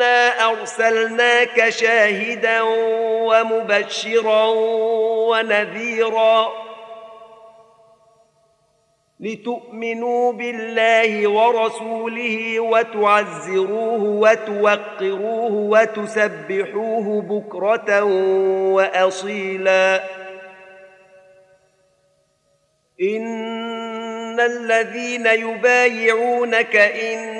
انا ارسلناك شاهدا ومبشرا ونذيرا لتؤمنوا بالله ورسوله وتعزروه وتوقروه وتسبحوه بكره واصيلا ان الذين يبايعونك ان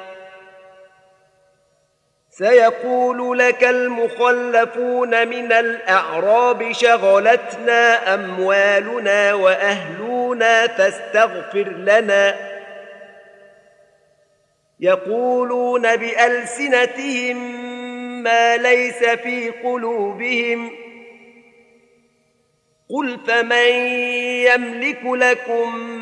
سيقول لك المخلفون من الأعراب شغلتنا أموالنا وأهلنا فاستغفر لنا. يقولون بألسنتهم ما ليس في قلوبهم. قل فمن يملك لكم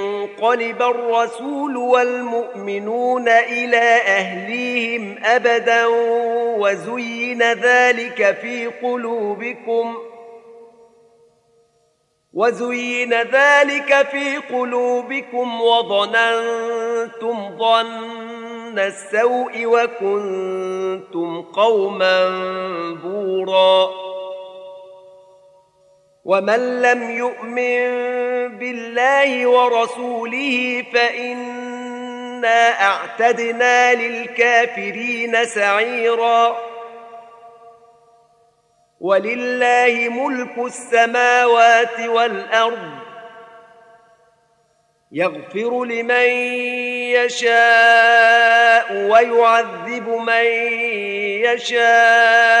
الرسول والمؤمنون إلى أهليهم أبدا وزين ذلك في قلوبكم وزين ذلك في قلوبكم وظننتم ظن السوء وكنتم قوما بورا ومن لم يؤمن بالله ورسوله فإنا أعتدنا للكافرين سعيرا. ولله ملك السماوات والأرض. يغفر لمن يشاء ويعذب من يشاء.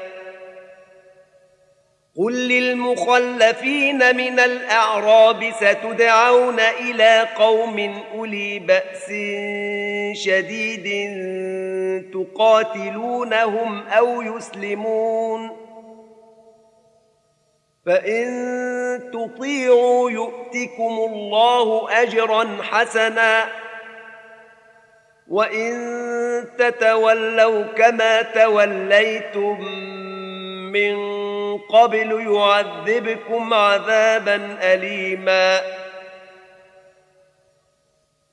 قل للمخلفين من الاعراب ستدعون إلى قوم اولي باس شديد تقاتلونهم أو يسلمون فإن تطيعوا يؤتكم الله أجرا حسنا وإن تتولوا كما توليتم من قبل يعذبكم عذابا أليما.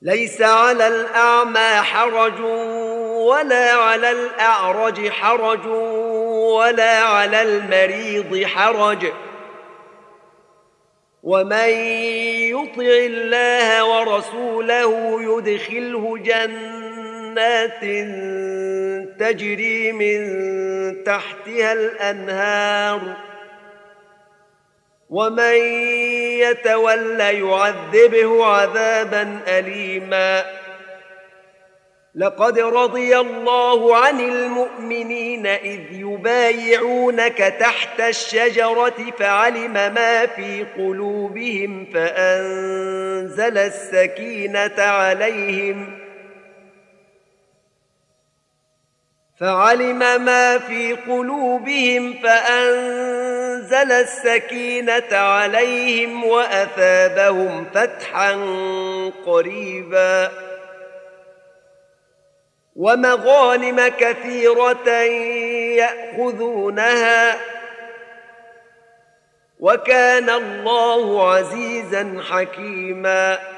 ليس على الأعمى حرج ولا على الأعرج حرج ولا على المريض حرج. ومن يطع الله ورسوله يدخله جنات تجري من تحتها الأنهار. ومن يتول يعذبه عذابا اليما. لقد رضي الله عن المؤمنين إذ يبايعونك تحت الشجرة فعلم ما في قلوبهم فأنزل السكينة عليهم. فعلم ما في قلوبهم فأنزل السكينة عليهم وأثابهم فتحا قريبا. ومغانم كثيرة يأخذونها وكان الله عزيزا حكيما.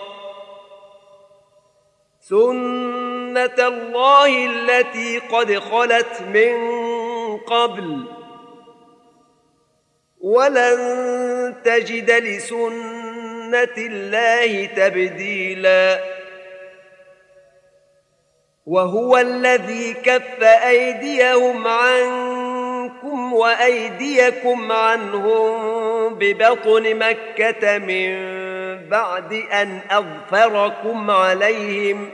سنه الله التي قد خلت من قبل ولن تجد لسنه الله تبديلا وهو الذي كف ايديهم عنكم وايديكم عنهم ببطن مكه من بعد أن أظفركم عليهم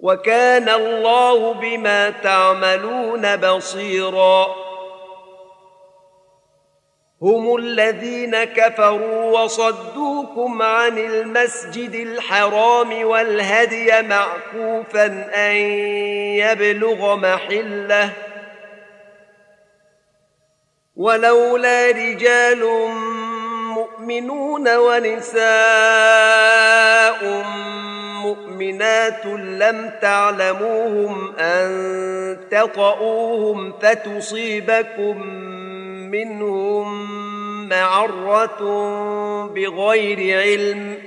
وكان الله بما تعملون بصيراً. هم الذين كفروا وصدوكم عن المسجد الحرام والهدي معكوفا أن يبلغ محله. ولولا رجال مؤمنون ونساء مؤمنات لم تعلموهم أن تطئوهم فتصيبكم منهم معرة بغير علم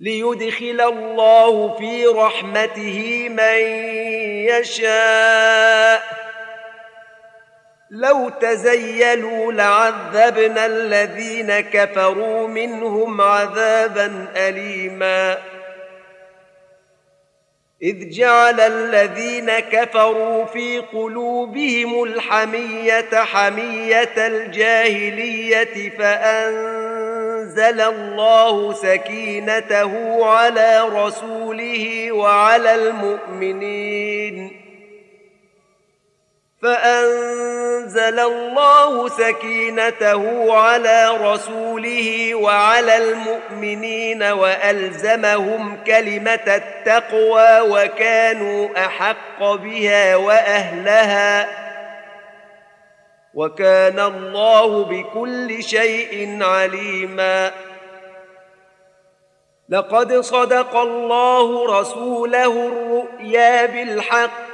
ليدخل الله في رحمته من يشاء لو تزيلوا لعذبنا الذين كفروا منهم عذابا اليما. إذ جعل الذين كفروا في قلوبهم الحمية حمية الجاهلية فأنزل الله سكينته على رسوله وعلى المؤمنين. فأنزل الله سكينته على رسوله وعلى المؤمنين وألزمهم كلمة التقوى وكانوا أحق بها وأهلها وكان الله بكل شيء عليما. لقد صدق الله رسوله الرؤيا بالحق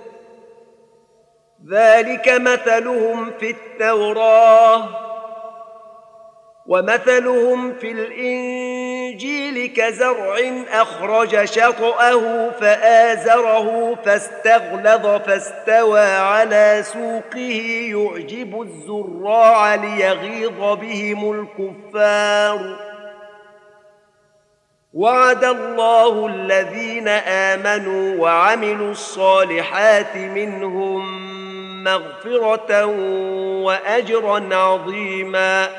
ذلك مثلهم في التوراه ومثلهم في الإنجيل كزرع أخرج شطأه فآزره فاستغلظ فاستوى على سوقه يعجب الزراع ليغيظ بهم الكفار. وعد الله الذين آمنوا وعملوا الصالحات منهم مغفرة وأجرا عظيما